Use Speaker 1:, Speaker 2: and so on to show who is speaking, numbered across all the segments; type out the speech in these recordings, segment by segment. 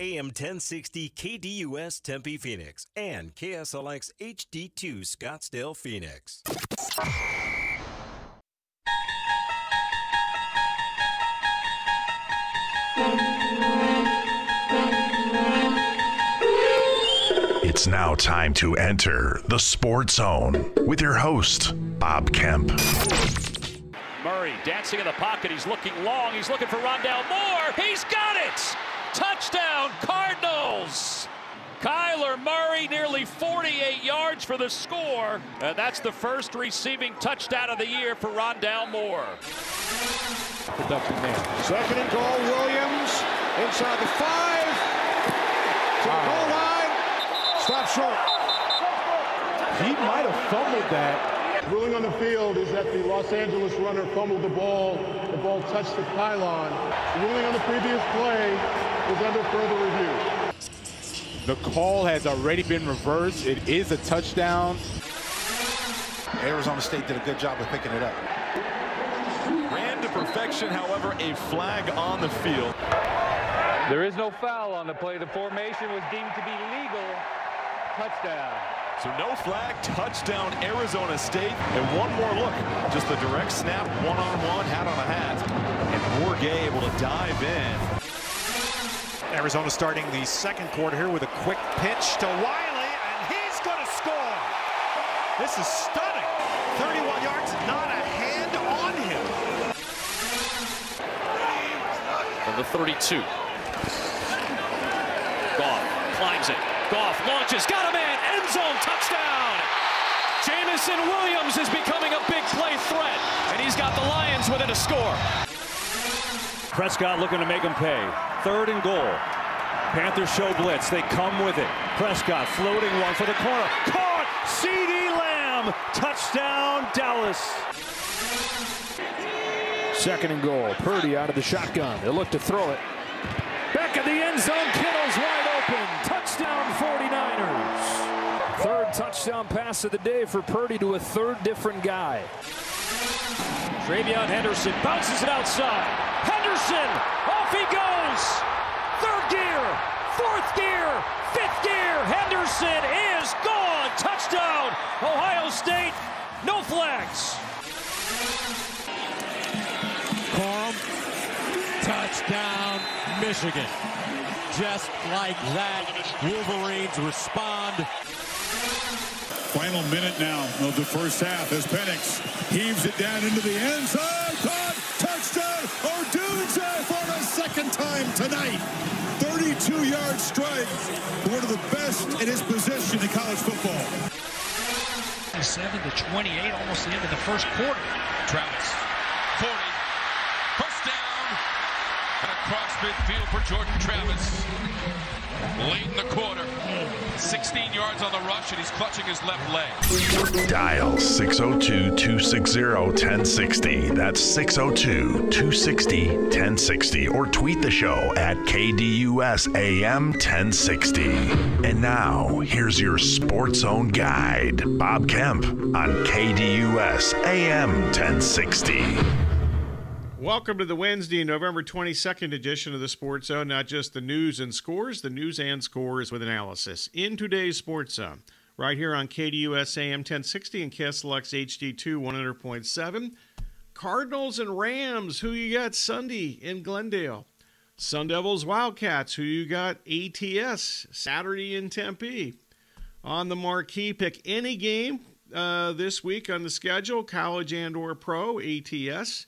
Speaker 1: AM 1060 KDUS Tempe Phoenix and KSLX HD2 Scottsdale Phoenix.
Speaker 2: It's now time to enter the Sports Zone with your host, Bob Kemp.
Speaker 3: Murray dancing in the pocket. He's looking long. He's looking for Rondale Moore. He's got it! Touchdown, Cardinals! Kyler Murray, nearly 48 yards for the score. And that's the first receiving touchdown of the year for Rondale Moore.
Speaker 4: Production man. Second and goal, Williams. Inside the five. To the goal line. Stop short.
Speaker 5: He might have fumbled that.
Speaker 6: Ruling on the field is that the Los Angeles runner fumbled the ball. The ball touched the pylon. The ruling on the previous play is under further review.
Speaker 5: The call has already been reversed. It is a touchdown.
Speaker 7: Arizona State did a good job of picking it up.
Speaker 8: Ran to perfection, however, a flag on the field.
Speaker 9: There is no foul on the play. The formation was deemed to be legal. Touchdown.
Speaker 8: So no flag, touchdown Arizona State. And one more look, just the direct snap, one-on-one, hat on a hat. And Bourguet able to dive in.
Speaker 4: Arizona starting the second quarter here with a quick pitch to Wiley, and he's going to score. This is stunning. 31 yards, not a hand on him.
Speaker 3: From the 32. Goff climbs it. Goff launches. Got a man. End zone touchdown. Jameson Williams is becoming a big play threat. And he's got the Lions within a score.
Speaker 10: Prescott looking to make him pay. Third and goal. Panthers show blitz. They come with it. Prescott floating one for the corner. Caught! CeeDee Lamb! Touchdown, Dallas.
Speaker 4: Second and goal. Purdy out of the shotgun. They look to throw it. Back of the end zone. Kittle's wide open. Touchdown 49ers. Third touchdown pass of the day for Purdy to a third different guy.
Speaker 3: TreVeyon Henderson bounces it outside. Henderson, off he goes. Third gear, fourth gear, fifth gear. Henderson is gone. Touchdown, Ohio State. No flags.
Speaker 11: Corum, touchdown, Michigan. Just like that, Wolverines respond.
Speaker 12: Final minute now of the first half as Penix heaves it down into the end zone. Caught! Touchdown! Odunze for the second time tonight. 32-yard strike. One of the best in his position in college football.
Speaker 13: 7 to 28, almost the end of the first quarter.
Speaker 14: Travis, 40, first down, and across midfield for Jordan Travis. Late in the quarter, 16 yards on the rush, and he's clutching his left leg.
Speaker 2: Dial 602 260 1060. That's 602 260 1060. Or tweet the show at KDUS AM 1060. And now, here's your Sports Zone guide, Bob Kemp on KDUS AM 1060.
Speaker 15: Welcome to the Wednesday, November 22nd edition of the Sports Zone. Not just the news and scores, the news and scores with analysis. In today's Sports Zone, right here on KDUS AM 1060 and KSLX HD2 100.7. Cardinals and Rams, who you got Sunday in Glendale. Sun Devils Wildcats, who you got ATS Saturday in Tempe. On the marquee, pick any game uh, this week on the schedule, college and or pro, ATS.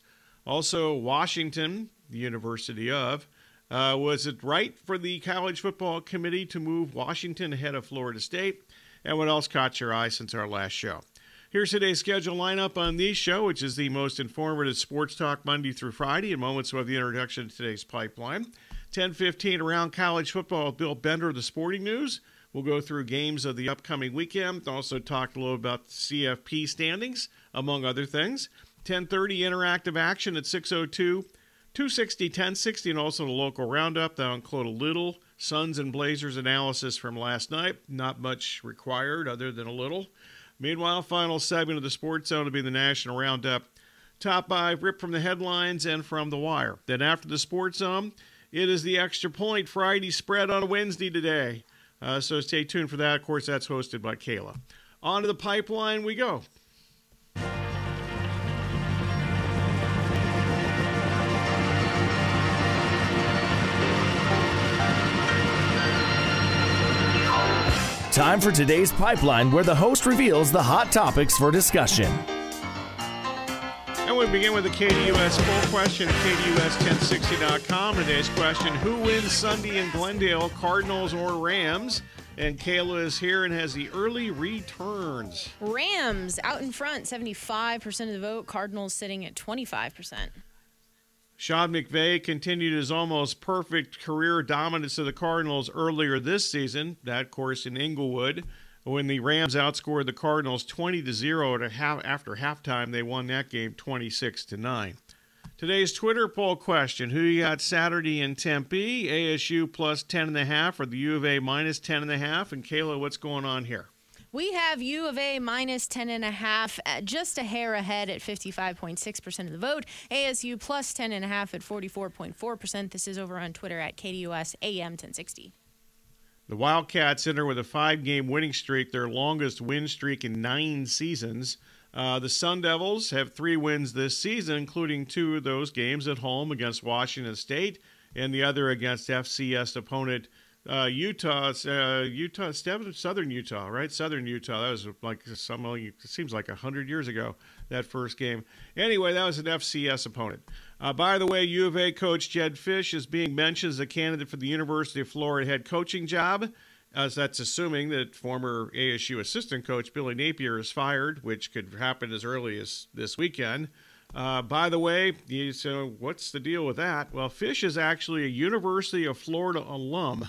Speaker 15: Also, Washington, the University of. Uh, was it right for the College Football Committee to move Washington ahead of Florida State? And what else caught your eye since our last show? Here's today's schedule lineup on the show, which is the most informative sports talk Monday through Friday. In moments, have the introduction to today's pipeline. 10:15 around college football with Bill Bender of the Sporting News. We'll go through games of the upcoming weekend. Also talk a little about CFP standings, among other things. 1030 interactive action at 602 260 1060 and also the local roundup that'll include a little suns and blazers analysis from last night not much required other than a little meanwhile final segment of the sports zone will be the national roundup top five ripped from the headlines and from the wire then after the sports zone It is the Extra Point Friday spread on a Wednesday today. Uh, so stay tuned for that. Of course, that's hosted by Kayla. On to the pipeline we go.
Speaker 7: Time for today's pipeline, where the host reveals the hot topics for discussion.
Speaker 15: And we begin with the KDUS poll question at KDUS1060.com. Today's question Who wins Sunday in Glendale, Cardinals or Rams? And Kayla is here and has the early returns.
Speaker 16: Rams out in front, 75% of the vote. Cardinals sitting at 25%.
Speaker 15: Sean McVay continued his almost perfect career dominance of the Cardinals earlier this season. That, course, in Inglewood, when the Rams outscored the Cardinals 20 to 0 after halftime. They won that game 26 to 9. Today's Twitter poll question Who you got Saturday in Tempe? ASU plus 10.5 or the U of A minus 10.5? And Kayla, what's going on here?
Speaker 16: We have U of A minus 10.5, uh, just a hair ahead at 55.6% of the vote. ASU plus 10.5 at 44.4%. This is over on Twitter at KDUS AM 1060.
Speaker 15: The Wildcats enter with a five game winning streak, their longest win streak in nine seasons. Uh, the Sun Devils have three wins this season, including two of those games at home against Washington State and the other against FCS opponent uh, Utah, uh, Utah, Southern Utah, right? Southern Utah. That was like some. It seems like a hundred years ago. That first game. Anyway, that was an FCS opponent. Uh, by the way, U of A coach Jedd Fisch is being mentioned as a candidate for the University of Florida head coaching job. As that's assuming that former ASU assistant coach Billy Napier is fired, which could happen as early as this weekend. Uh, by the way, you, so what's the deal with that? Well, Fisch is actually a University of Florida alum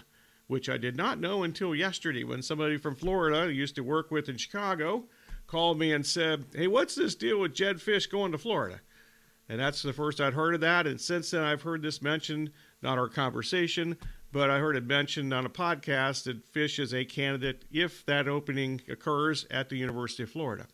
Speaker 15: which I did not know until yesterday when somebody from Florida I used to work with in Chicago called me and said, Hey, what's this deal with Jedd Fisch going to Florida? And that's the first I'd heard of that. And since then, I've heard this mentioned, not our conversation, but I heard it mentioned on a podcast that Fisch is a candidate if that opening occurs at the University of Florida.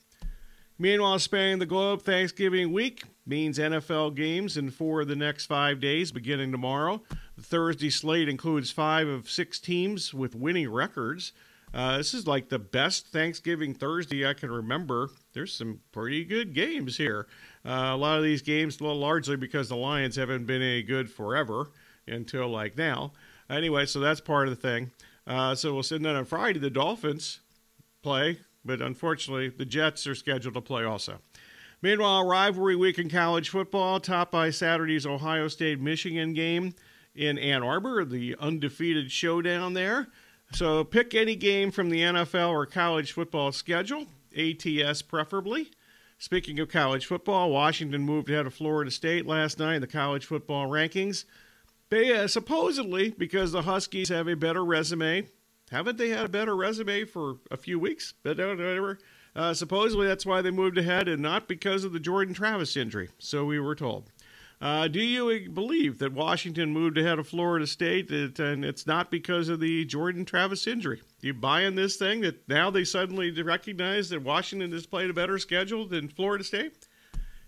Speaker 15: Meanwhile, spanning the globe, Thanksgiving week means NFL games in four of the next five days beginning tomorrow. The Thursday slate includes five of six teams with winning records. Uh, this is like the best Thanksgiving Thursday I can remember. There's some pretty good games here. Uh, a lot of these games, largely because the Lions haven't been any good forever until like now. Anyway, so that's part of the thing. Uh, so we'll send that on Friday. The Dolphins play but unfortunately, the Jets are scheduled to play also. Meanwhile, rivalry week in college football, topped by Saturday's Ohio State Michigan game in Ann Arbor, the undefeated showdown there. So pick any game from the NFL or college football schedule, ATS preferably. Speaking of college football, Washington moved ahead of Florida State last night in the college football rankings. They uh, supposedly because the Huskies have a better resume haven't they had a better resume for a few weeks? But whatever. Uh, supposedly that's why they moved ahead, and not because of the Jordan Travis injury. So we were told. Uh, do you believe that Washington moved ahead of Florida State, and it's not because of the Jordan Travis injury? You buying this thing that now they suddenly recognize that Washington has played a better schedule than Florida State?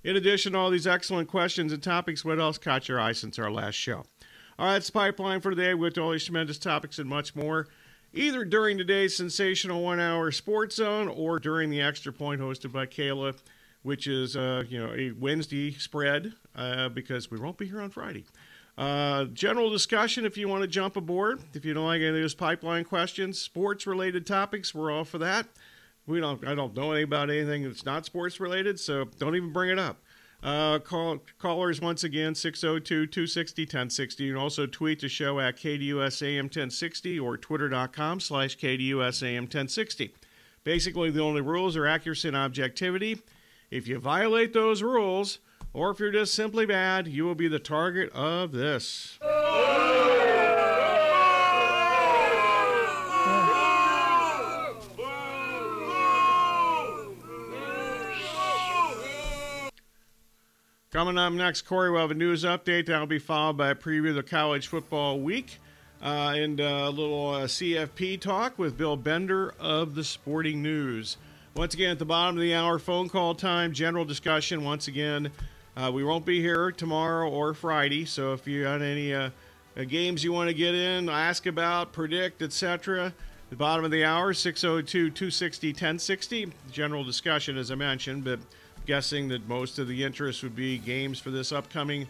Speaker 15: In addition to all these excellent questions and topics, what else caught your eye since our last show? All right, it's Pipeline for today with all these tremendous topics and much more either during today's sensational one hour sports zone or during the extra point hosted by Kayla, which is uh, you know a Wednesday spread uh, because we won't be here on Friday. Uh, general discussion if you want to jump aboard. If you don't like any of those pipeline questions, sports related topics, we're all for that. We don't. I don't know anything about anything that's not sports related, so don't even bring it up. Uh, call, callers once again 602 260 1060. You can also tweet the show at KDUSAM 1060 or twitter.com slash KDUSAM 1060. Basically, the only rules are accuracy and objectivity. If you violate those rules, or if you're just simply bad, you will be the target of this. Coming up next, Corey will have a news update. That'll be followed by a preview of the college football week uh, and a little uh, CFP talk with Bill Bender of the Sporting News. Once again, at the bottom of the hour, phone call time, general discussion. Once again, uh, we won't be here tomorrow or Friday, so if you got any uh, uh, games you want to get in, ask about, predict, etc. The bottom of the hour, 602 260 1060. General discussion, as I mentioned, but guessing that most of the interest would be games for this upcoming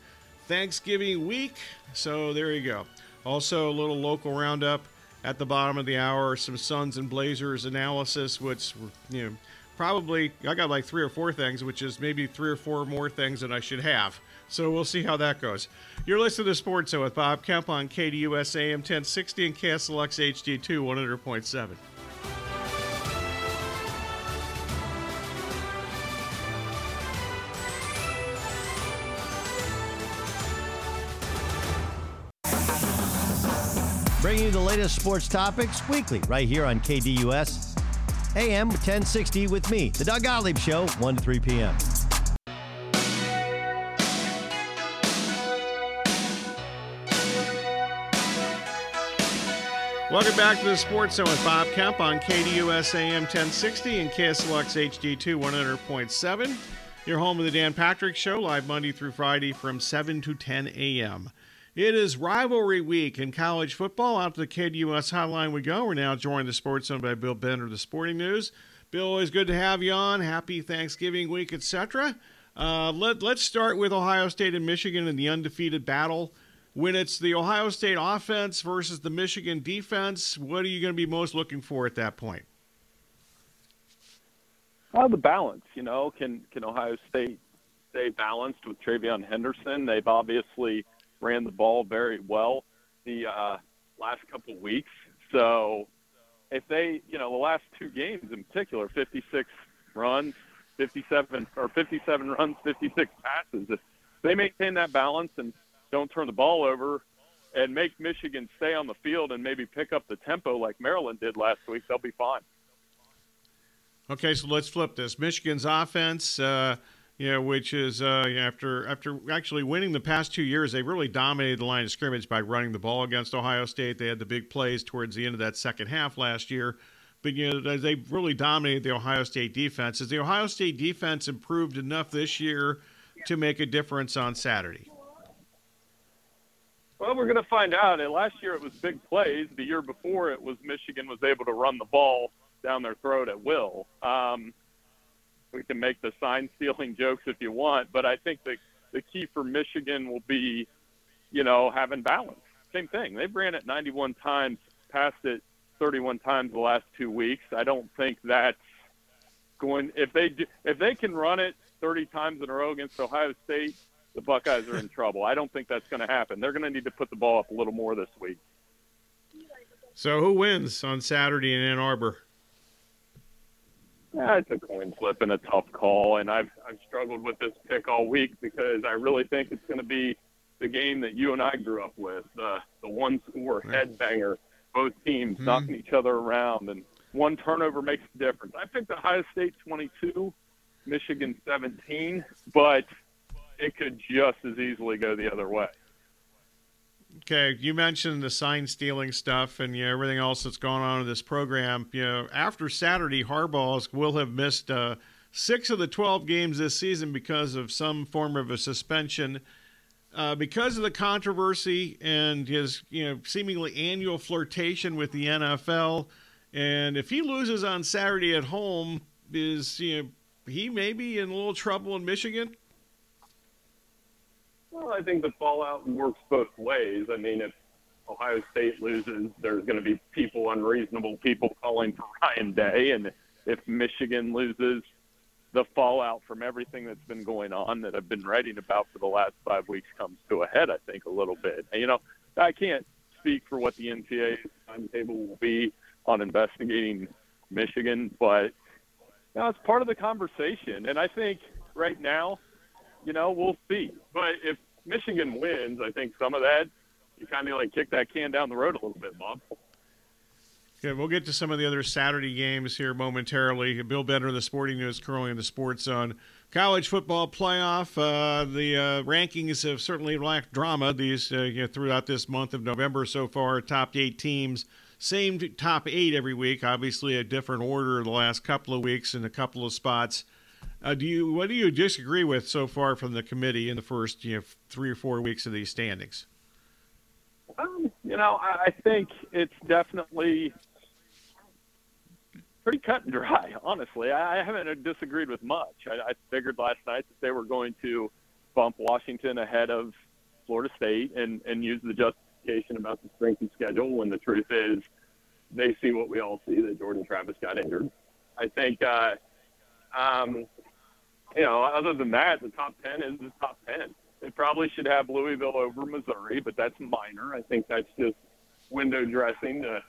Speaker 15: Thanksgiving week. So there you go. Also, a little local roundup at the bottom of the hour, some Suns and Blazers analysis, which, you know, probably I got like three or four things, which is maybe three or four more things than I should have. So we'll see how that goes. You're listening to Sports with Bob Kemp on KDUS AM 1060 and KSLX HD2 100.7.
Speaker 17: Bringing you the latest sports topics weekly right here on KDUS AM 1060 with me, The Doug Gottlieb Show, 1 to 3 p.m.
Speaker 15: Welcome back to the Sports Zone with Bob Kemp on KDUS AM 1060 and KSLX HD2 100.7. Your home of the Dan Patrick Show, live Monday through Friday from 7 to 10 a.m. It is rivalry week in college football. Out to the KDUS hotline we go. We're now joined the Sports Zone by Bill Bender, the Sporting News. Bill, always good to have you on. Happy Thanksgiving week, etc. Uh, let, let's start with Ohio State and Michigan in the undefeated battle when it's the Ohio State offense versus the Michigan defense, what are you going to be most looking for at that point?
Speaker 18: Well, the balance. You know, can can Ohio State stay balanced with TreVeyon Henderson? They've obviously ran the ball very well the uh, last couple weeks. So if they, you know, the last two games in particular, 56 runs, 57 or 57 runs, 56 passes. If they maintain that balance and don't turn the ball over and make Michigan stay on the field and maybe pick up the tempo like Maryland did last week, they'll be fine.
Speaker 15: Okay, so let's flip this. Michigan's offense, uh, know, which is uh, after after actually winning the past two years, they really dominated the line of scrimmage by running the ball against Ohio State. They had the big plays towards the end of that second half last year. But you know they really dominated the Ohio State defense. Has the Ohio State defense improved enough this year to make a difference on Saturday?
Speaker 18: Well, we're going to find out. Last year it was big plays. The year before it was Michigan was able to run the ball down their throat at will. Um, we can make the sign stealing jokes if you want, but I think the the key for Michigan will be, you know, having balance. Same thing. They've ran it 91 times, passed it 31 times the last two weeks. I don't think that's going. If they do, if they can run it 30 times in a row against Ohio State, the Buckeyes are in trouble. I don't think that's going to happen. They're going to need to put the ball up a little more this week.
Speaker 15: So, who wins on Saturday in Ann Arbor?
Speaker 18: Yeah, it's a coin flip and a tough call, and I've I've struggled with this pick all week because I really think it's going to be the game that you and I grew up with, the the one score headbanger, both teams mm-hmm. knocking each other around, and one turnover makes a difference. I picked Ohio State 22, Michigan 17, but it could just as easily go the other way.
Speaker 15: Okay, you mentioned the sign stealing stuff and you know, everything else that's going on in this program. You know, after Saturday, Harbaugh's will have missed uh, six of the 12 games this season because of some form of a suspension. Uh, because of the controversy and his, you know, seemingly annual flirtation with the NFL, and if he loses on Saturday at home, is you know he may be in a little trouble in Michigan.
Speaker 18: Well, I think the fallout works both ways. I mean, if Ohio State loses, there's going to be people, unreasonable people calling for Ryan Day. And if Michigan loses, the fallout from everything that's been going on that I've been writing about for the last five weeks comes to a head, I think, a little bit. You know, I can't speak for what the NCAA timetable will be on investigating Michigan, but you it's part of the conversation. And I think right now – you know, we'll see. But if Michigan wins, I think some of that you kind of like kick that can down the road a little bit, Bob.
Speaker 15: Yeah, we'll get to some of the other Saturday games here momentarily. Bill Bender, the Sporting News, currently in the Sports Zone. College football playoff. Uh, the uh, rankings have certainly lacked drama these uh, you know, throughout this month of November so far. Top eight teams, same top eight every week. Obviously, a different order the last couple of weeks in a couple of spots. Uh, do you what do you disagree with so far from the committee in the first you know, three or four weeks of these standings?
Speaker 18: you know, I, think it's definitely pretty cut and dry. Honestly, I, I haven't disagreed with much. I, I figured last night that they were going to bump Washington ahead of Florida State and and use the justification about the strength of schedule. When the truth is, they see what we all see that Jordan Travis got injured. I think, uh, um, you know, other than that, the top ten is the top ten. They probably should have Louisville over Missouri, but that's minor. I think that's just window dressing to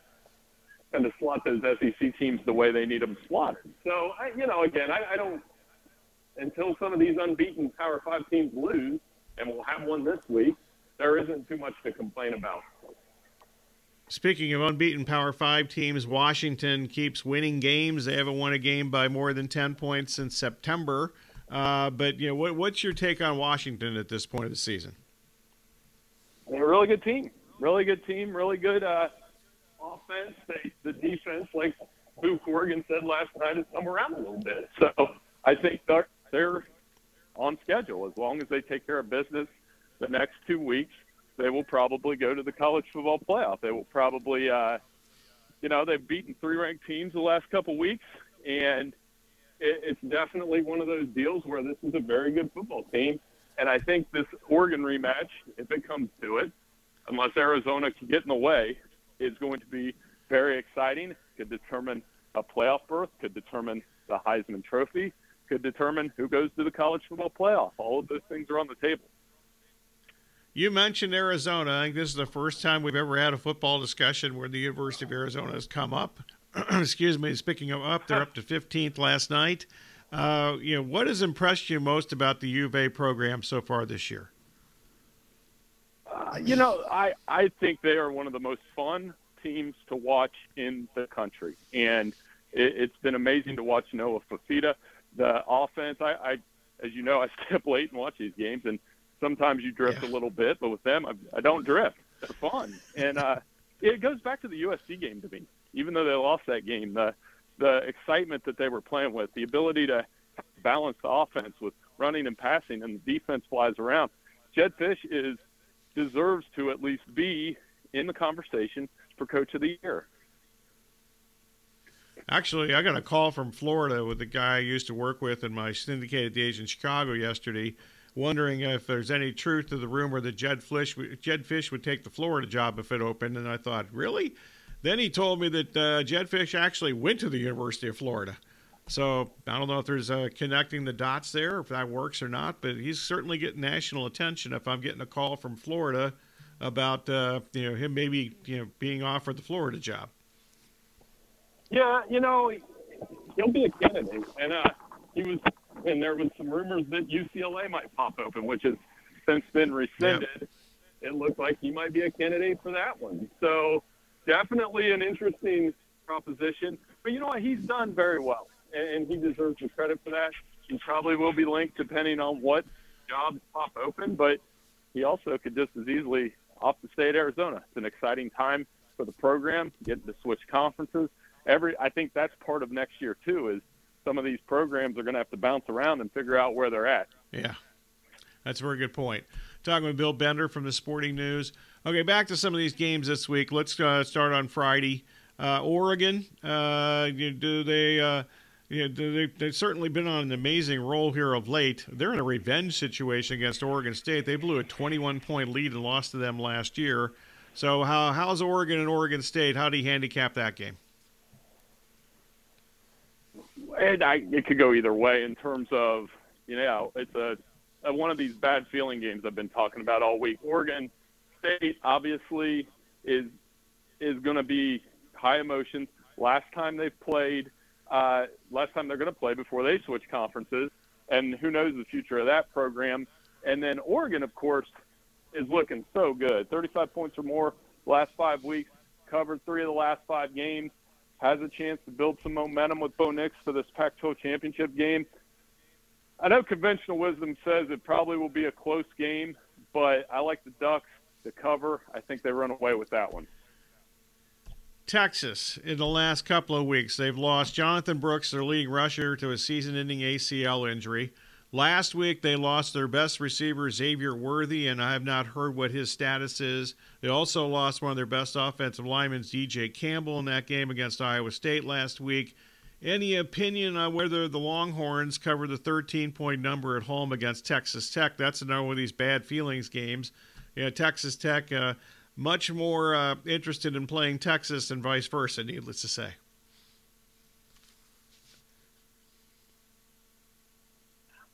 Speaker 18: kind of slot those SEC teams the way they need them slotted. So, I, you know, again, I, I don't until some of these unbeaten Power Five teams lose, and we'll have one this week. There isn't too much to complain about.
Speaker 15: Speaking of unbeaten Power Five teams, Washington keeps winning games. They haven't won a game by more than ten points since September. Uh, but you know, what, what's your take on Washington at this point of the season?
Speaker 18: They're a really good team. Really good team. Really good uh, offense. They, the defense, like Boo Corrigan said last night, has come around a little bit. So I think they're, they're on schedule. As long as they take care of business the next two weeks, they will probably go to the college football playoff. They will probably, uh, you know, they've beaten three ranked teams the last couple weeks, and it's definitely one of those deals where this is a very good football team. And I think this Oregon rematch, if it comes to it, unless Arizona can get in the way, is going to be very exciting. Could determine a playoff berth, could determine the Heisman Trophy, could determine who goes to the college football playoff. All of those things are on the table.
Speaker 15: You mentioned Arizona. I think this is the first time we've ever had a football discussion where the University of Arizona has come up. Excuse me, speaking of up, they're up to 15th last night. Uh, you know, what has impressed you most about the U of A program so far this year?
Speaker 18: Uh, you know, I I think they are one of the most fun teams to watch in the country, and it, it's been amazing to watch Noah Fifita. The offense, I, I as you know, I stay up late and watch these games, and sometimes you drift yeah. a little bit, but with them, I, I don't drift. They're fun, and uh, it goes back to the USC game to me. Even though they lost that game, the the excitement that they were playing with, the ability to balance the offense with running and passing, and the defense flies around. Jedd Fisch is deserves to at least be in the conversation for Coach of the Year.
Speaker 15: Actually, I got a call from Florida with the guy I used to work with in my syndicated days in Chicago yesterday, wondering if there's any truth to the rumor that Jedd Fisch, Jedd Fisch would take the Florida job if it opened. And I thought, really? Then he told me that uh, Jedd Fisch actually went to the University of Florida. So I don't know if there's uh, connecting the dots there, if that works or not, but he's certainly getting national attention. If I'm getting a call from Florida about uh, you know him maybe you know being offered the Florida job.
Speaker 18: Yeah, you know he'll be a candidate, and uh, he was, and there was some rumors that UCLA might pop open, which has since been rescinded. Yep. It looked like he might be a candidate for that one. So definitely an interesting proposition. But you know what? He's done very well and he deserves the credit for that. He probably will be linked depending on what jobs pop open, but he also could just as easily off the state Arizona. It's an exciting time for the program, getting to switch conferences. Every I think that's part of next year too. Is some of these programs are going to have to bounce around and figure out where they're at.
Speaker 15: Yeah, that's a very good point. Talking with Bill Bender from the Sporting News. Okay, back to some of these games this week. Let's uh, start on Friday. Uh, Oregon, uh, do they? Uh, yeah, they, they've certainly been on an amazing roll here of late. They're in a revenge situation against Oregon State. They blew a 21 point lead and lost to them last year. So, how, how's Oregon and Oregon State? How do you handicap that game?
Speaker 18: And I, it could go either way in terms of, you know, it's a, a one of these bad feeling games I've been talking about all week. Oregon State obviously is is going to be high emotions. Last time they've played uh, last time they're going to play before they switch conferences, and who knows the future of that program. And then Oregon, of course, is looking so good. 35 points or more last five weeks, covered three of the last five games, has a chance to build some momentum with Bo Nix for this Pac-12 championship game. I know conventional wisdom says it probably will be a close game, but I like the Ducks to cover. I think they run away with that one.
Speaker 15: Texas in the last couple of weeks. They've lost Jonathan Brooks, their leading rusher, to a season ending ACL injury. Last week, they lost their best receiver, Xavier Worthy, and I have not heard what his status is. They also lost one of their best offensive linemen, DJ Campbell, in that game against Iowa State last week. Any opinion on whether the Longhorns cover the 13 point number at home against Texas Tech? That's another one of these bad feelings games. Yeah, Texas Tech, uh, much more uh, interested in playing Texas and vice versa, needless to say.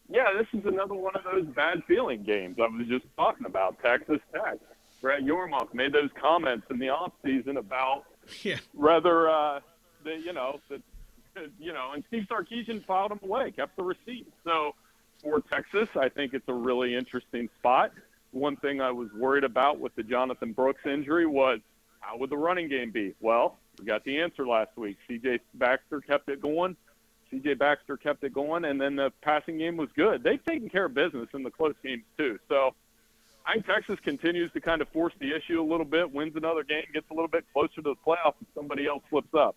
Speaker 18: yeah, this is another one of those bad feeling games I was just talking about. Texas Tech. Brett Yormark made those comments in the offseason about
Speaker 15: yeah.
Speaker 18: whether uh, the you know the you know, and Steve Sarkisian filed him away, kept the receipt. So for Texas, I think it's a really interesting spot. One thing I was worried about with the Jonathan Brooks injury was how would the running game be? Well, we got the answer last week. C.J. Baxter kept it going. C.J. Baxter kept it going, and then the passing game was good. They've taken care of business in the close games too. So I think Texas continues to kind of force the issue a little bit, wins another game, gets a little bit closer to the playoff, and somebody else slips up.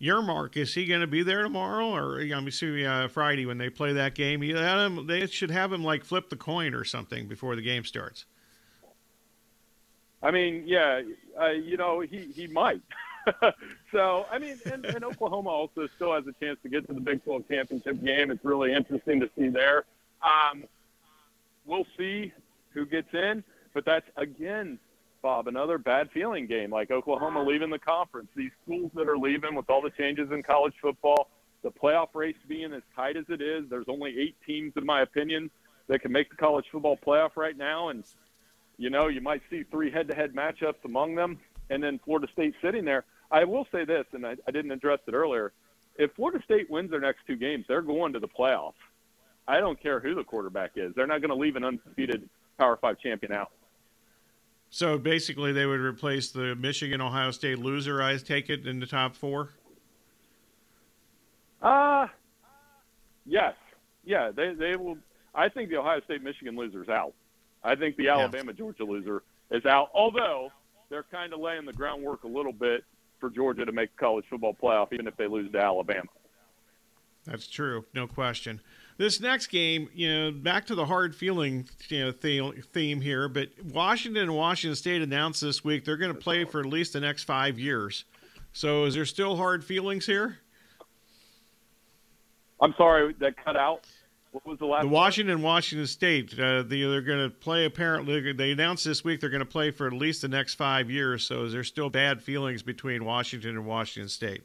Speaker 15: Yormark is he going to be there tomorrow, or I'm assuming uh, Friday when they play that game? You him, they should have him like flip the coin or something before the game starts.
Speaker 18: I mean, yeah, uh, you know, he he might. so, I mean, and, and Oklahoma also still has a chance to get to the Big 12 championship game. It's really interesting to see there. Um, we'll see who gets in, but that's again, Bob, another bad feeling game. Like Oklahoma leaving the conference. These schools that are leaving with all the changes in college football, the playoff race being as tight as it is. There's only eight teams, in my opinion, that can make the college football playoff right now, and you know you might see three head-to-head matchups among them, and then Florida State sitting there. I will say this, and I, I didn't address it earlier. If Florida State wins their next two games, they're going to the playoffs. I don't care who the quarterback is. They're not going to leave an undefeated Power Five champion out.
Speaker 15: So basically, they would replace the Michigan Ohio State loser. I take it in the top four.
Speaker 18: Uh yes, yeah. They they will. I think the Ohio State Michigan loser is out. I think the Alabama Georgia loser is out. Although they're kind of laying the groundwork a little bit for Georgia to make college football playoff, even if they lose to Alabama.
Speaker 15: That's true, no question. This next game, you know, back to the hard feeling you know, theme here, but Washington and Washington State announced this week they're going to play for at least the next five years. So is there still hard feelings here?
Speaker 18: I'm sorry, that cut out. What was the last?
Speaker 15: The Washington Washington State. Uh, the, they're going to play. Apparently, they announced this week they're going to play for at least the next five years. So, is there still bad feelings between Washington and Washington State?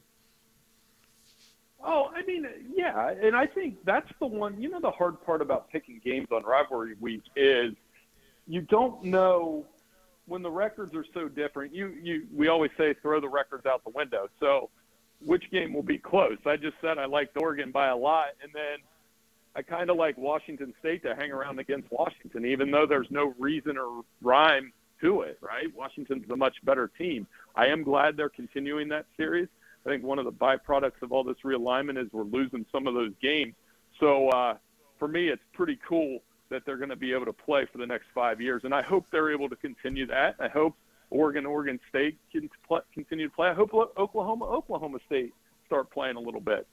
Speaker 18: Oh, I mean, yeah, and I think that's the one. You know, the hard part about picking games on rivalry week is you don't know when the records are so different. You, you, we always say throw the records out the window. So, which game will be close? I just said I liked Oregon by a lot, and then I kind of like Washington State to hang around against Washington, even though there's no reason or rhyme to it, right? Washington's a much better team. I am glad they're continuing that series. I think one of the byproducts of all this realignment is we're losing some of those games. So uh, for me, it's pretty cool that they're going to be able to play for the next five years, and I hope they're able to continue that. I hope Oregon, Oregon State can pl- continue to play. I hope Oklahoma, Oklahoma State start playing a little bit.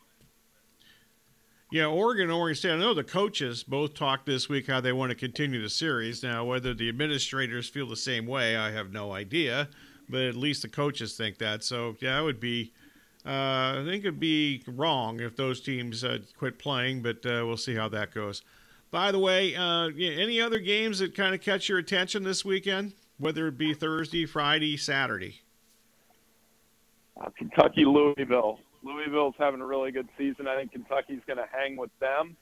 Speaker 15: Yeah, Oregon Oregon State. I know the coaches both talked this week how they want to continue the series. Now, whether the administrators feel the same way, I have no idea. But at least the coaches think that. So, yeah, it would be. I think it'd be wrong if those teams uh, quit playing, but uh, we'll see how that goes. By the way, uh, any other games that kind of catch your attention this weekend, whether it be Thursday, Friday, Saturday?
Speaker 18: Kentucky, Louisville. Louisville's having a really good season. I think Kentucky's going to hang with them.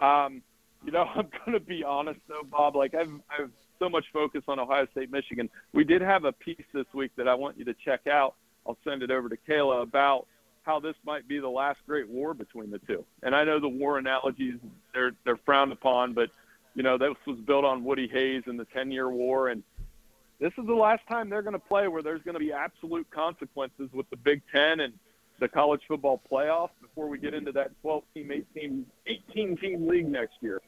Speaker 18: Um, you know, I'm going to be honest though, Bob. Like I've I've so much focus on Ohio State, Michigan. We did have a piece this week that I want you to check out. I'll send it over to Kayla about how this might be the last great war between the two. And I know the war analogies they're they're frowned upon, but you know this was built on Woody Hayes and the Ten Year War, and this is the last time they're going to play where there's going to be absolute consequences with the Big Ten and the college football playoff before we get into that 12 team, 18, 18 team league next year.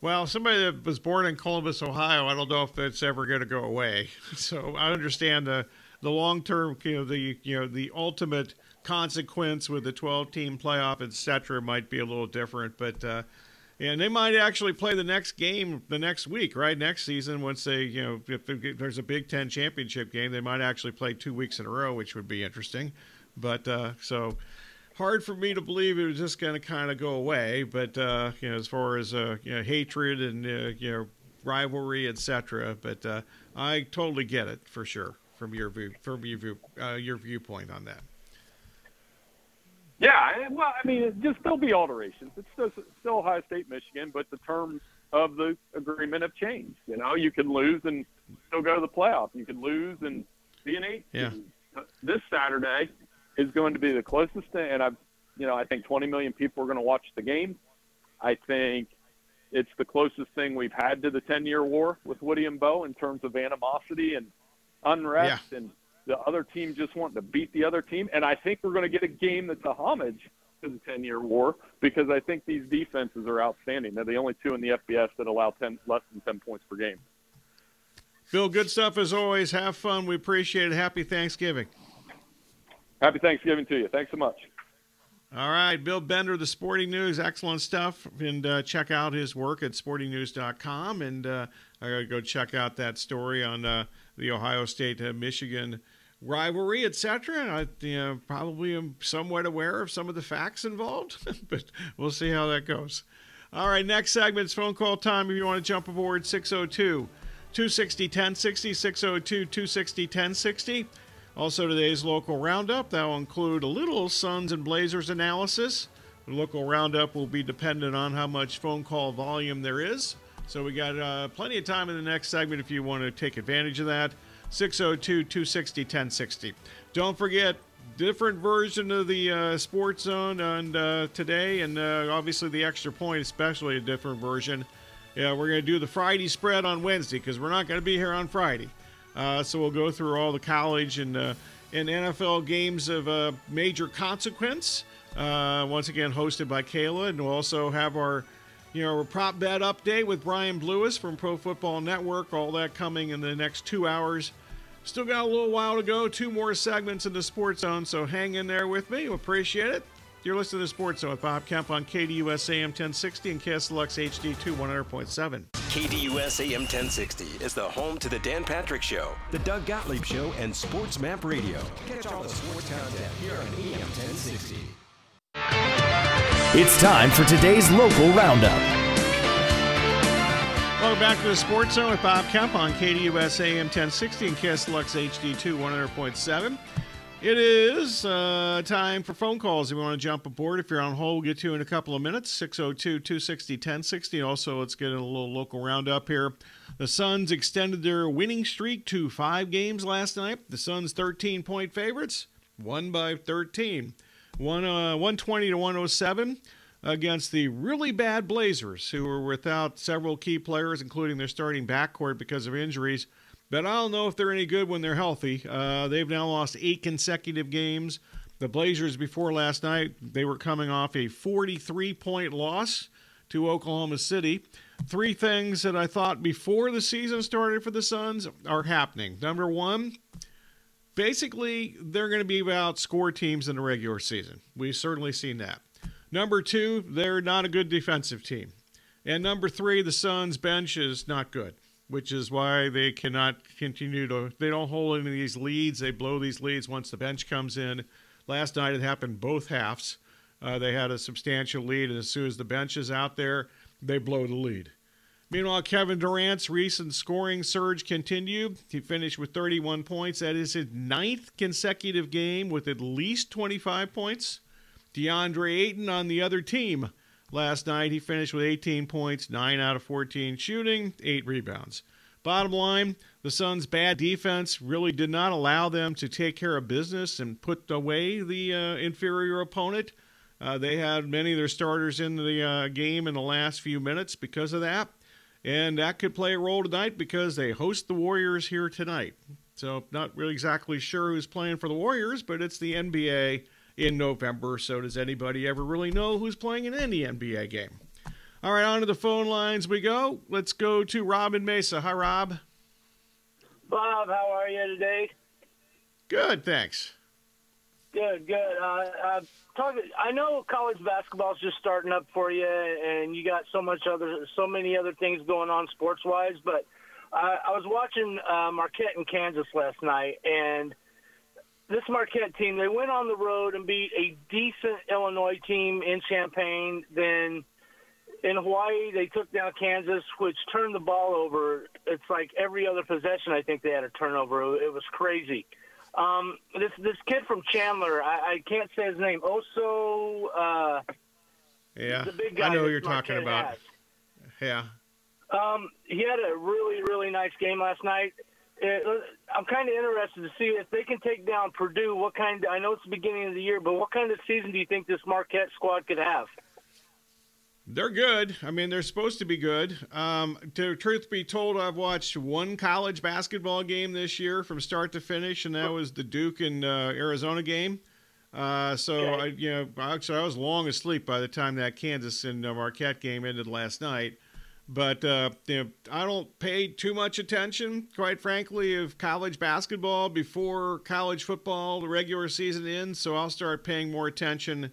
Speaker 15: Well, somebody that was born in Columbus, Ohio, I don't know if that's ever going to go away. So I understand the the long term, you know, the you know the ultimate consequence with the 12 team playoff, etc., might be a little different, but. Uh, and they might actually play the next game the next week, right? Next season, once they, you know, if there's a Big Ten championship game, they might actually play two weeks in a row, which would be interesting. But uh, so hard for me to believe it was just going to kind of go away. But uh, you know, as far as uh, you know, hatred and uh, you know, rivalry, etc. But uh, I totally get it for sure from your view, from your view, uh, your viewpoint on that.
Speaker 18: Yeah, well, I mean, just there'll be alterations. It's still, still Ohio State, Michigan, but the terms of the agreement have changed. You know, you can lose and still go to the playoff. You can lose and be an eight.
Speaker 15: Yeah.
Speaker 18: This Saturday is going to be the closest thing, and I've, you know, I think 20 million people are going to watch the game. I think it's the closest thing we've had to the 10-year war with Woody and Bo in terms of animosity and unrest
Speaker 15: Yeah.
Speaker 18: and the other team just wanting to beat the other team. And I think we're going to get a game that's a homage to the 10 year war because I think these defenses are outstanding. They're the only two in the FBS that allow 10, less than 10 points per game.
Speaker 15: Bill, good stuff as always. Have fun. We appreciate it. Happy Thanksgiving.
Speaker 18: Happy Thanksgiving to you. Thanks so much.
Speaker 15: All right, Bill Bender, the Sporting News, excellent stuff. And uh, check out his work at sportingnews.com. And uh, I got to go check out that story on uh, the Ohio State uh, Michigan rivalry, etc. And I you know, probably am somewhat aware of some of the facts involved, but we'll see how that goes. All right, next segment's phone call time. If you want to jump aboard, 602 260 1060, 602 260 1060. Also, today's local roundup that will include a little Suns and Blazers analysis. The local roundup will be dependent on how much phone call volume there is. So, we got uh, plenty of time in the next segment if you want to take advantage of that. 602 260 1060. Don't forget, different version of the uh, Sports Zone on uh, today, and uh, obviously the extra point, especially a different version. Yeah, we're going to do the Friday spread on Wednesday because we're not going to be here on Friday. Uh, so we'll go through all the college and uh, and NFL games of major consequence. Once again, hosted by Kayla, and we'll also have our you know our prop bet update with Brian Lewis from Pro Football Network. All that coming in the next two hours. Still got a little while to go. Two more segments in the Sports Zone, so hang in there with me. We appreciate it. You're listening to the Sports Zone with Bob Kemp on KDUS AM 1060 and KSLX HD2 100.7.
Speaker 1: KDUS AM 1060 is the home to the Dan Patrick Show, the Doug Gottlieb Show, and Sports Map Radio. Catch all the sports content here on AM 1060.
Speaker 7: It's time for today's local roundup.
Speaker 15: Welcome back to the Sports Zone with Bob Kemp on KDUS AM 1060 and KSLX HD2 100.7. It is uh, time for phone calls. If you want to jump aboard, if you're on hold, we'll get to you in a couple of minutes. 602 260 1060. Also, let's get a little local roundup here. The Suns extended their winning streak to five games last night. The Suns 13 point favorites, won by 13. One, uh, 120 to 107 against the really bad Blazers, who were without several key players, including their starting backcourt because of injuries. But I don't know if they're any good when they're healthy. Uh, they've now lost eight consecutive games. The Blazers, before last night, they were coming off a 43 point loss to Oklahoma City. Three things that I thought before the season started for the Suns are happening. Number one, basically, they're going to be about score teams in the regular season. We've certainly seen that. Number two, they're not a good defensive team. And number three, the Suns' bench is not good, which is why they cannot continue to. They don't hold any of these leads. They blow these leads once the bench comes in. Last night it happened both halves. Uh, they had a substantial lead, and as soon as the bench is out there, they blow the lead. Meanwhile, Kevin Durant's recent scoring surge continued. He finished with 31 points. That is his ninth consecutive game with at least 25 points. DeAndre Ayton on the other team. Last night, he finished with 18 points, 9 out of 14 shooting, 8 rebounds. Bottom line, the Suns' bad defense really did not allow them to take care of business and put away the uh, inferior opponent. Uh, they had many of their starters in the uh, game in the last few minutes because of that. And that could play a role tonight because they host the Warriors here tonight. So, not really exactly sure who's playing for the Warriors, but it's the NBA in November. So, does anybody ever really know who's playing in any NBA game? All right, on to the phone lines we go. Let's go to Rob in Mesa. Hi, Rob.
Speaker 19: Bob, how are you today?
Speaker 15: Good, thanks.
Speaker 19: Good, good. Uh, uh, talk, I know college basketball is just starting up for you, and you got so much other, so many other things going on sports wise. But uh, I was watching uh, Marquette in Kansas last night, and this Marquette team, they went on the road and beat a decent Illinois team in Champaign. Then in Hawaii, they took down Kansas, which turned the ball over. It's like every other possession, I think they had a turnover. It was crazy. Um, this this kid from Chandler, I, I can't say his name. Oso. Uh,
Speaker 15: Yeah,
Speaker 19: the big guy
Speaker 15: I know who you're talking about.
Speaker 19: has.
Speaker 15: Yeah.
Speaker 19: Um, he had a really, really nice game last night. It, I'm kind of interested to see if they can take down Purdue. What kind? I know it's the beginning of the year, but what kind of season do you think this Marquette squad could have?
Speaker 15: They're good. I mean, they're supposed to be good. Um, to truth be told, I've watched one college basketball game this year from start to finish, and that was the Duke and uh, Arizona game. Uh, so I, you know, actually, I was long asleep by the time that Kansas and uh, Marquette game ended last night. But uh, you know, I don't pay too much attention, quite frankly, of college basketball before college football, the regular season ends. So I'll start paying more attention,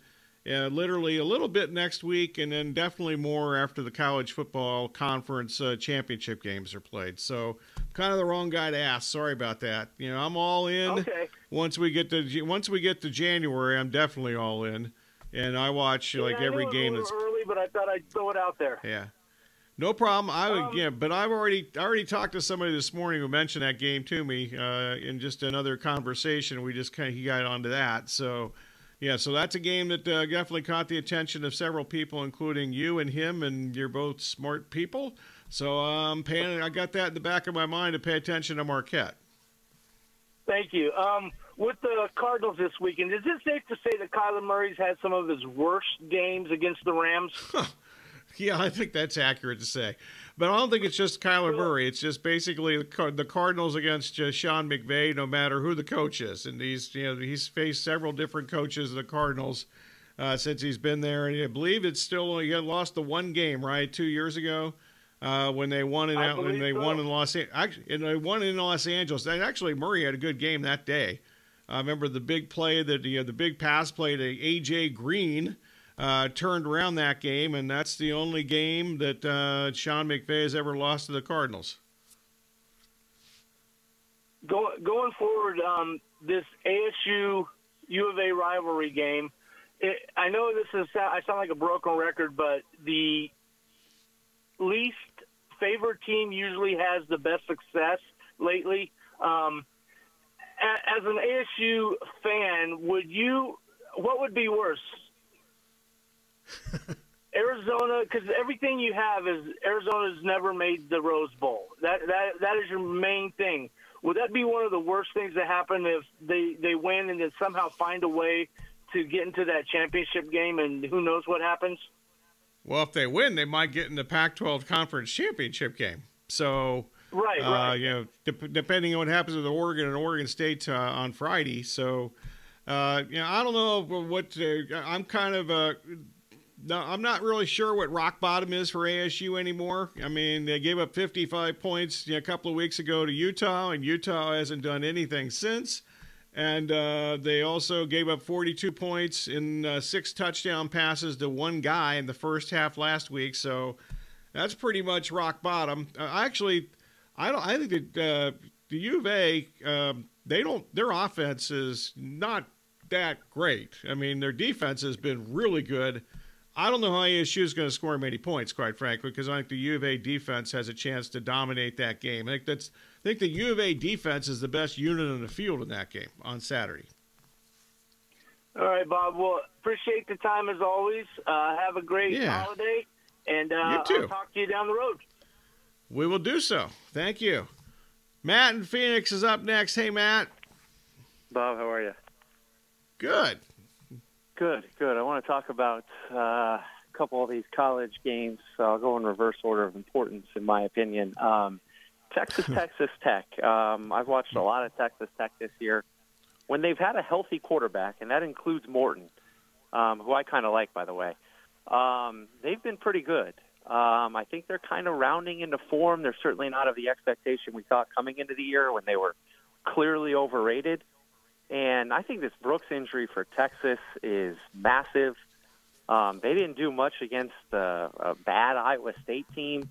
Speaker 15: uh, literally a little bit next week, and then definitely more after the college football conference uh, championship games are played. So kind of the wrong guy to ask. Sorry about that. You know, I'm all in.
Speaker 19: Okay.
Speaker 15: Once we get to once we get to January, I'm definitely all in, and I watch like
Speaker 19: Yeah, I
Speaker 15: every game that's
Speaker 19: a little early, but I thought I'd throw it out there.
Speaker 15: yeah. No problem. I would,
Speaker 19: Um,
Speaker 15: yeah, but I've already I already talked to somebody this morning who mentioned that game to me uh, in just another conversation. We just kind of he got onto that. So, yeah, so that's a game that uh, definitely caught the attention of several people, including you and him, and you're both smart people. So um, paying, I got that in the back of my mind to pay attention to Marquette.
Speaker 19: Thank you. Um, with the Cardinals this weekend, is it safe to say that Kyler Murray's had some of his worst games against the Rams?
Speaker 15: Yeah, I think that's accurate to say. But I don't think it's just Kyler Murray. It's just basically the Cardinals against Sean McVay, no matter who the coach is. And he's you know he's faced several different coaches of the Cardinals uh, since he's been there. And I believe it's still he lost the one game right two years ago uh, when they won in
Speaker 19: I
Speaker 15: out when they
Speaker 19: so.
Speaker 15: won in Los actually and they won in Los Angeles. And actually Murray had a good game that day. I remember the big play that you know, the big pass play to AJ Green uh, turned around that game, and that's the only game that uh, Sean McVay has ever lost to the Cardinals.
Speaker 19: Go, going forward, um, this ASU U of A rivalry game. It, I know this is I sound like a broken record, but the least favored team usually has the best success lately. Um, as an ASU fan, would you? What would be worse? Arizona, because everything you have is Arizona's never made the Rose Bowl. That that that is your main thing. Would that be one of the worst things that happen if they they win and then somehow find a way to get into that championship game and who knows what happens?
Speaker 15: Well, if they win, they might get in the Pac-12 conference championship game. So,
Speaker 19: Right,
Speaker 15: uh. You know, dep depending on what happens with Oregon and Oregon State uh, on Friday. So, uh, you know, I don't know what uh, I'm kind of. No, I'm not really sure what rock bottom is for ASU anymore. I mean, they gave up 55 points you know, a couple of weeks ago to Utah, and Utah hasn't done anything since. And uh, they also gave up 42 points in uh, six touchdown passes to one guy in the first half last week. So that's pretty much rock bottom. Uh, actually, I don't. I think that uh, the U of A um, they don't. Their offense is not that great. I mean, their defense has been really good. I don't know how ASU is going to score many points, quite frankly, because I think the U of A defense has a chance to dominate that game. I think that's. I think the U of A defense is the best unit on the field in that game on Saturday.
Speaker 19: All right, Bob. Well, appreciate the time as always. Uh, have a great
Speaker 15: Yeah.
Speaker 19: holiday, and uh,
Speaker 15: You too.
Speaker 19: I'll talk to you down the road.
Speaker 15: We will do so. Thank you. Matt in Phoenix is up next. Hey, Matt.
Speaker 20: Bob, how are you?
Speaker 15: Good.
Speaker 20: Good, good. I want to talk about uh, a couple of these college games. So I'll go in reverse order of importance, in my opinion. Um, Texas, Texas Tech. Um, I've watched a lot of Texas Tech this year. When they've had a healthy quarterback, and that includes Morton, um, who I kind of like, by the way, um, they've been pretty good. Um, I think they're kind of rounding into form. They're certainly not of the expectation we thought coming into the year when they were clearly overrated. And I think this Brooks injury for Texas is massive. Um, they didn't do much against the, a bad Iowa State team.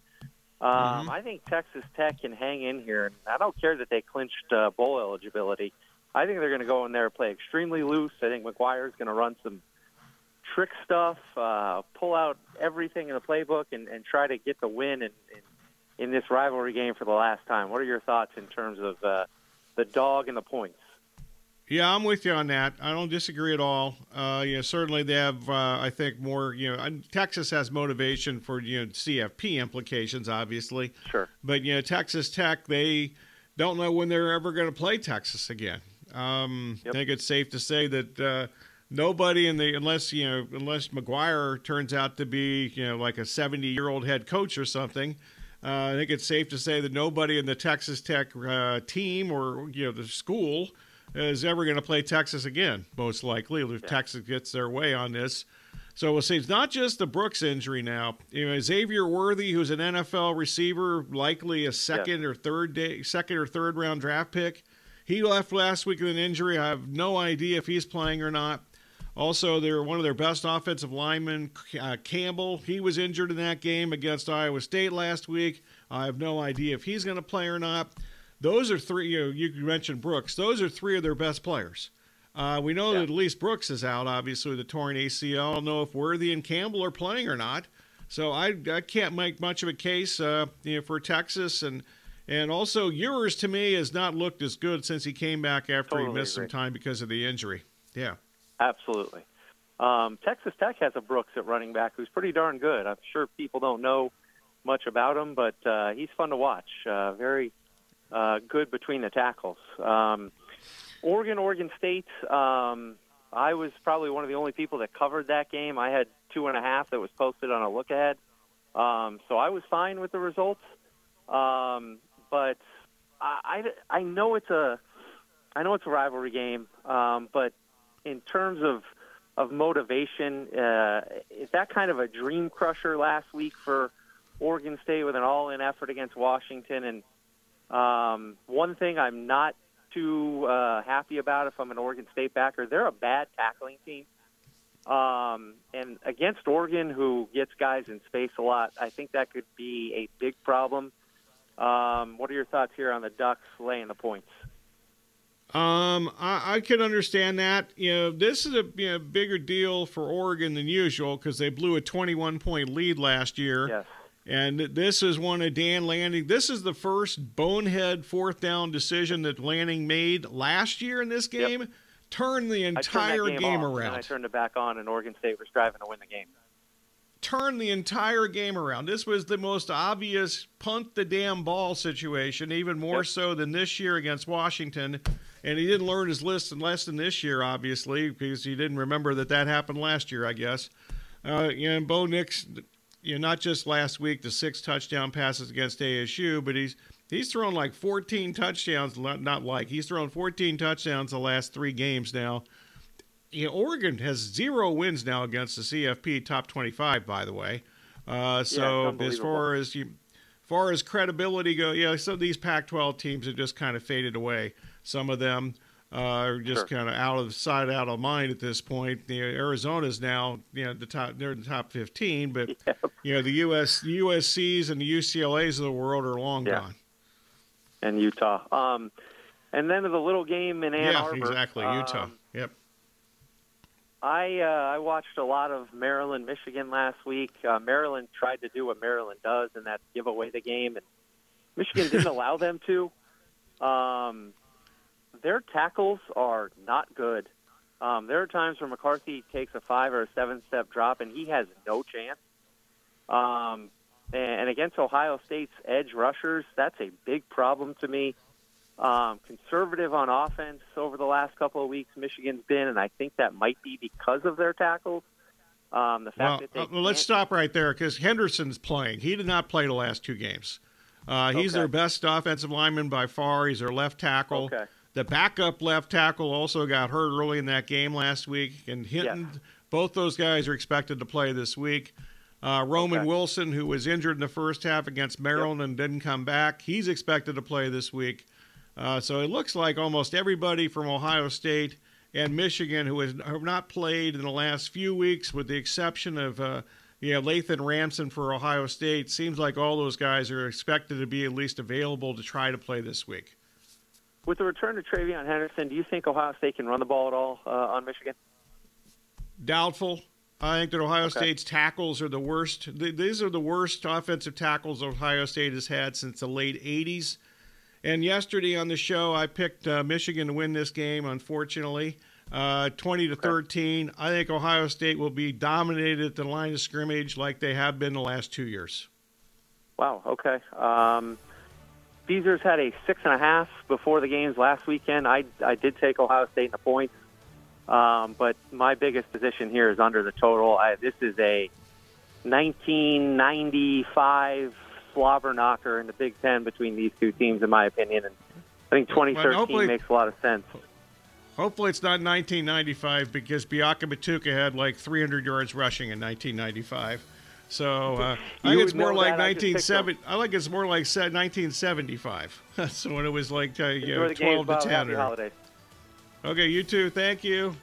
Speaker 20: Um,
Speaker 15: Mm-hmm.
Speaker 20: I think Texas Tech can hang in here. I don't care that they clinched uh, bowl eligibility. I think they're going to go in there and play extremely loose. I think McGuire's going to run some trick stuff, uh, pull out everything in the playbook, and, and try to get the win in, in, in this rivalry game for the last time. What are your thoughts in terms of uh, the dog and the points?
Speaker 15: Yeah, I'm with you on that. I don't disagree at all. Uh, you know, certainly they have, uh, I think, more. You know, Texas has motivation for you know CFP implications, obviously.
Speaker 20: Sure.
Speaker 15: But you know, Texas Tech, they don't know when they're ever going to play Texas again. Um, I think it's safe to say that uh, nobody in the unless you know unless McGuire turns out to be you know like a 70 year old head coach or something. Uh, I think it's safe to say that nobody in the Texas Tech uh, team or you know the school is ever going to play Texas again. Most likely, if Texas gets their way on this. So we'll see. It's not just the Brooks injury now. You know, Xavier Worthy, who's an NFL receiver, likely a second or third day, second or third round draft pick. He left last week with an injury. I have no idea if he's playing or not. Also, they're one of their best offensive linemen, uh, Campbell. He was injured in that game against Iowa State last week. I have no idea if he's going to play or not. Those are three. You, know, you mentioned Brooks. Those are three of their best players. Uh, we know that at least Brooks is out, obviously, with the torn ACL. I don't know if Worthy and Campbell are playing or not. So I, I can't make much of a case uh, you know, for Texas. And and also, Ewers, to me, has not looked as good since he came back after
Speaker 20: Totally
Speaker 15: he missed
Speaker 20: agree.
Speaker 15: some time because of the injury. Yeah.
Speaker 20: Absolutely. Um, Texas Tech has a Brooks at running back who's pretty darn good. I'm sure people don't know much about him, but uh, he's fun to watch. Uh, very uh, good between the tackles. Um, Oregon, Oregon State. Um, I was probably one of the only people that covered that game. I had two and a half that was posted on a look ahead, um, so I was fine with the results. Um, but I, I, I know it's a, I know it's a rivalry game, um, but in terms of of motivation, uh, is that kind of a dream crusher last week for Oregon State with an all-in effort against Washington? And um, one thing I'm not too uh, happy about if I'm an Oregon State backer, they're a bad tackling team. Um, and against Oregon, who gets guys in space a lot, I think that could be a big problem. Um, what are your thoughts here on the Ducks laying the points?
Speaker 15: Um, I, I can understand that. You know, this is a you know, bigger deal for Oregon than usual because they blew a 21 point lead last year.
Speaker 20: Yes.
Speaker 15: And this is one of Dan Lanning. This is the first bonehead fourth down decision that Lanning made last year in this game. Turned the
Speaker 20: turned
Speaker 15: entire
Speaker 20: game,
Speaker 15: game,
Speaker 20: off,
Speaker 15: around.
Speaker 20: And I turned it back on, and Oregon State was driving to win the game.
Speaker 15: turned the entire game around. This was the most obvious punt the damn ball situation, even more so than this year against Washington. And he didn't learn his list lesson this year, obviously, because he didn't remember that that happened last year, I guess. Uh, know, Bo Nix, you know, not just last week, the six touchdown passes against ASU, but he's he's thrown like 14 touchdowns. Not like he's thrown 14 touchdowns the last three games now. You know, Oregon has zero wins now against the CFP top 25, by the way. Uh, so as far as you, far as credibility go, yeah, some of these Pac-12 teams have just kind of faded away. Some of them uh, are just kind of out of sight, out of mind at this point. Know, Arizona's now, you know, the top, they're in the top 15, but you know, the US, the USC's and the UCLA's of the world are long
Speaker 20: Yeah.
Speaker 15: gone.
Speaker 20: and Utah. Um, and then the little game in Ann
Speaker 15: yeah,
Speaker 20: Arbor.
Speaker 15: exactly, Utah.
Speaker 20: Um,
Speaker 15: yep.
Speaker 20: I uh, I watched a lot of Maryland, Michigan last week. Uh, Maryland tried to do what Maryland does, and that's give away the game, and Michigan didn't allow them to. Um, their tackles are not good. Um, there are times where McCarthy takes a five or a seven step drop, and he has no chance. Um, and against Ohio State's edge rushers, that's a big problem to me. Um, conservative on offense over the last couple of weeks, Michigan's been, and I think that might be because of their tackles. Um, the fact
Speaker 15: Well,
Speaker 20: that they
Speaker 15: uh, well, let's stop right there because Henderson's playing. He did not play the last two games. Uh, he's
Speaker 20: Okay.
Speaker 15: their best offensive lineman by far. He's their left tackle.
Speaker 20: Okay.
Speaker 15: The backup left tackle also got hurt early in that game last week. And Hinton, both those guys are expected to play this week. Uh, Roman Wilson, who was injured in the first half against Maryland and didn't come back, he's expected to play this week. Uh, so it looks like almost everybody from Ohio State and Michigan who has have not played in the last few weeks, with the exception of uh, know, Lathan Ransom for Ohio State, seems like all those guys are expected to be at least available to try to play this week.
Speaker 20: With the return to TreVeyon Henderson, do you think Ohio State can run the ball at all uh, on Michigan?
Speaker 15: Doubtful. I think that Ohio okay. State's tackles are the worst. These are the worst offensive tackles Ohio State has had since the late 80s. And yesterday on the show, I picked uh, Michigan to win this game, unfortunately. Uh, 20 to 13. I think Ohio State will be dominated at the line of scrimmage like they have been the last two years.
Speaker 20: Wow. Okay. Um, Caesars had a six and a half before the games last weekend. I I did take Ohio State in the points, um, but my biggest position here is under the total. I, this is a 1995 slobber knocker in the Big Ten between these two teams, in my opinion. And I think 2013 well, makes a lot of sense.
Speaker 15: Hopefully, it's not 1995 because Biakabutuka had like 300 yards rushing in 1995. So uh, I think it's more like 1970. I, like it's more like 1975. so when it was like uh, you know 12 to 10. Or, okay, you too. Thank you.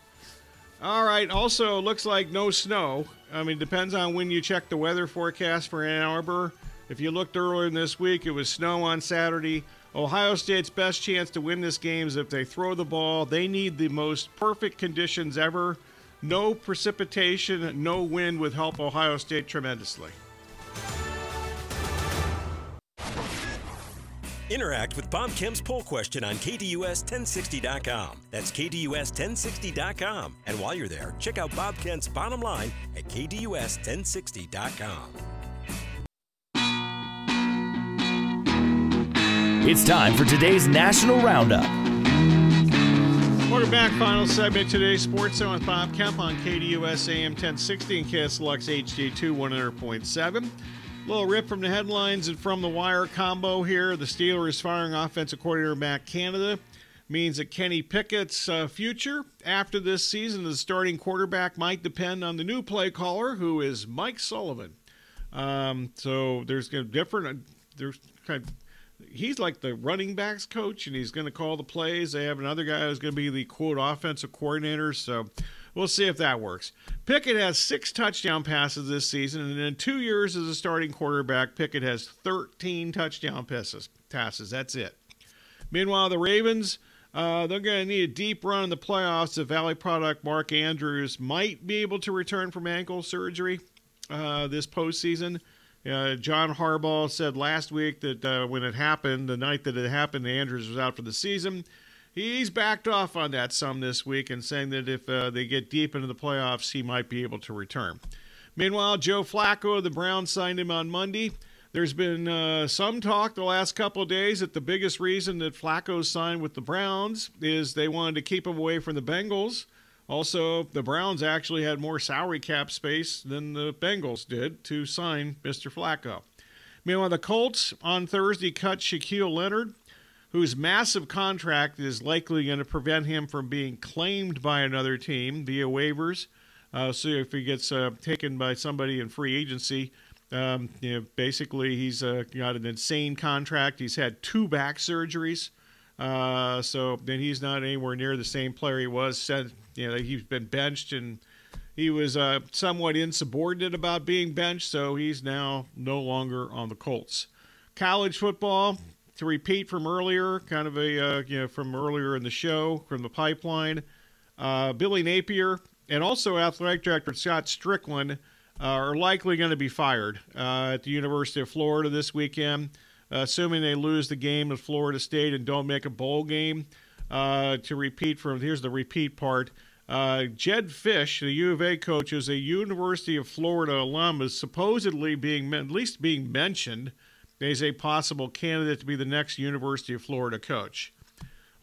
Speaker 15: All right. Also, looks like no snow. I mean, depends on when you check the weather forecast for Ann Arbor. If you looked earlier in this week, it was snow on Saturday. Ohio State's best chance to win this game is if they throw the ball. They need the most perfect conditions ever. No precipitation, no wind would help Ohio State tremendously.
Speaker 1: Interact with Bob Kemp's poll question on KDUS1060.com. That's KDUS1060.com. And while you're there, check out Bob Kemp's bottom line at KDUS1060.com.
Speaker 7: It's time for today's National Roundup.
Speaker 15: Welcome back. Final segment today. Sports Zone with Bob Kemp on KDUS AM 1060 and KSLX HD2 100.7. Little rip from the headlines and from the wire combo here. The Steelers firing offensive coordinator Matt Canada means that Kenny Pickett's uh, future after this season as starting quarterback might depend on the new play caller, who is Mike Sullivan. Um, so there's different. There's kind of he's like the running backs coach, and he's going to call the plays. They have another guy who's going to be the quote offensive coordinator. So we'll see if that works. Pickett has six touchdown passes this season, and in two years as a starting quarterback, Pickett has 13 touchdown passes. Passes. That's it. Meanwhile, the Ravens. Uh, they're going to need a deep run in the playoffs. The Valley product Mark Andrews might be able to return from ankle surgery uh, this postseason. Uh, John Harbaugh said last week that uh, when it happened, the night that it happened, Andrews was out for the season. He's backed off on that some this week and saying that if uh, they get deep into the playoffs, he might be able to return. Meanwhile, Joe Flacco of the Browns signed him on Monday. There's been uh, some talk the last couple of days that the biggest reason that Flacco signed with the Browns is they wanted to keep him away from the Bengals. Also, the Browns actually had more salary cap space than the Bengals did to sign Mr. Flacco. Meanwhile, the Colts on Thursday cut Shaquille Leonard, whose massive contract is likely going to prevent him from being claimed by another team via waivers. Uh, so if he gets uh, taken by somebody in free agency, um, you know, basically he's uh, got an insane contract. He's had two back surgeries. Uh, so then he's not anywhere near the same player he was you know, he's been benched and he was uh, somewhat insubordinate about being benched, so he's now no longer on the Colts. College football, to repeat from earlier, kind of a uh, you know from earlier in the show from the pipeline, uh, Billy Napier and also athletic director Scott Stricklin uh, are likely going to be fired uh, at the University of Florida this weekend, assuming they lose the game at Florida State and don't make a bowl game. Uh, to repeat from here's the repeat part. Uh, Jedd Fisch, the U of A coach, is a University of Florida alum, is supposedly being at least being mentioned as a possible candidate to be the next University of Florida coach.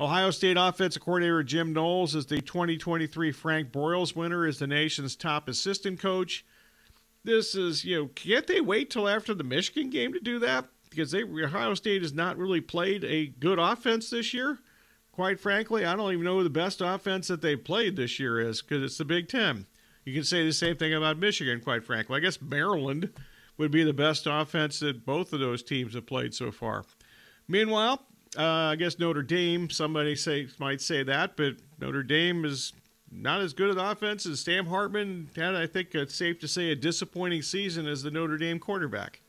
Speaker 15: Ohio State offensive coordinator Jim Knowles is the 2023 Frank Broyles winner as the nation's top assistant coach. This is, you know, can't they wait till after the Michigan game to do that? Because they, Ohio State has not really played a good offense this year quite frankly, I don't even know who the best offense that they played this year is because it's the Big Ten. You can say the same thing about Michigan, quite frankly. I guess Maryland would be the best offense that both of those teams have played so far. Meanwhile, uh, I guess Notre Dame. Somebody say might say that, but Notre Dame is not as good an offense as Sam Hartman had. I think it's safe to say a disappointing season as the Notre Dame quarterback.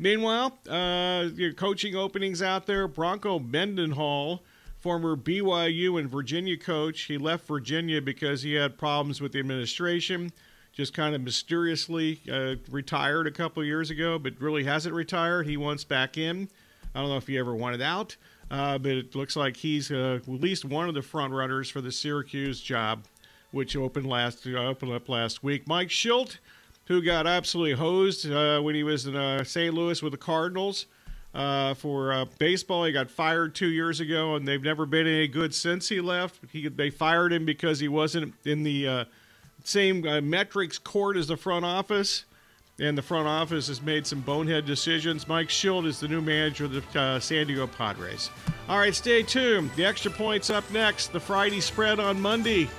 Speaker 15: Meanwhile, uh, your coaching openings out there. Bronco Mendenhall, former BYU and Virginia coach, he left Virginia because he had problems with the administration. Just kind of mysteriously uh, retired a couple years ago, but really hasn't retired. He wants back in. I don't know if he ever wanted out, uh, but it looks like he's uh, at least one of the front runners for the Syracuse job, which opened last uh, opened up last week. Mike Shildt who got absolutely hosed uh, when he was in uh, St. Louis with the Cardinals uh, for uh, baseball. He got fired two years ago, and they've never been any good since he left. He, they fired him because he wasn't in the uh, same uh, metrics court as the front office. And the front office has made some bonehead decisions. Mike Shildt is the new manager of the San Diego Padres. All right, stay tuned. The extra points up next. The Friday spread on Monday.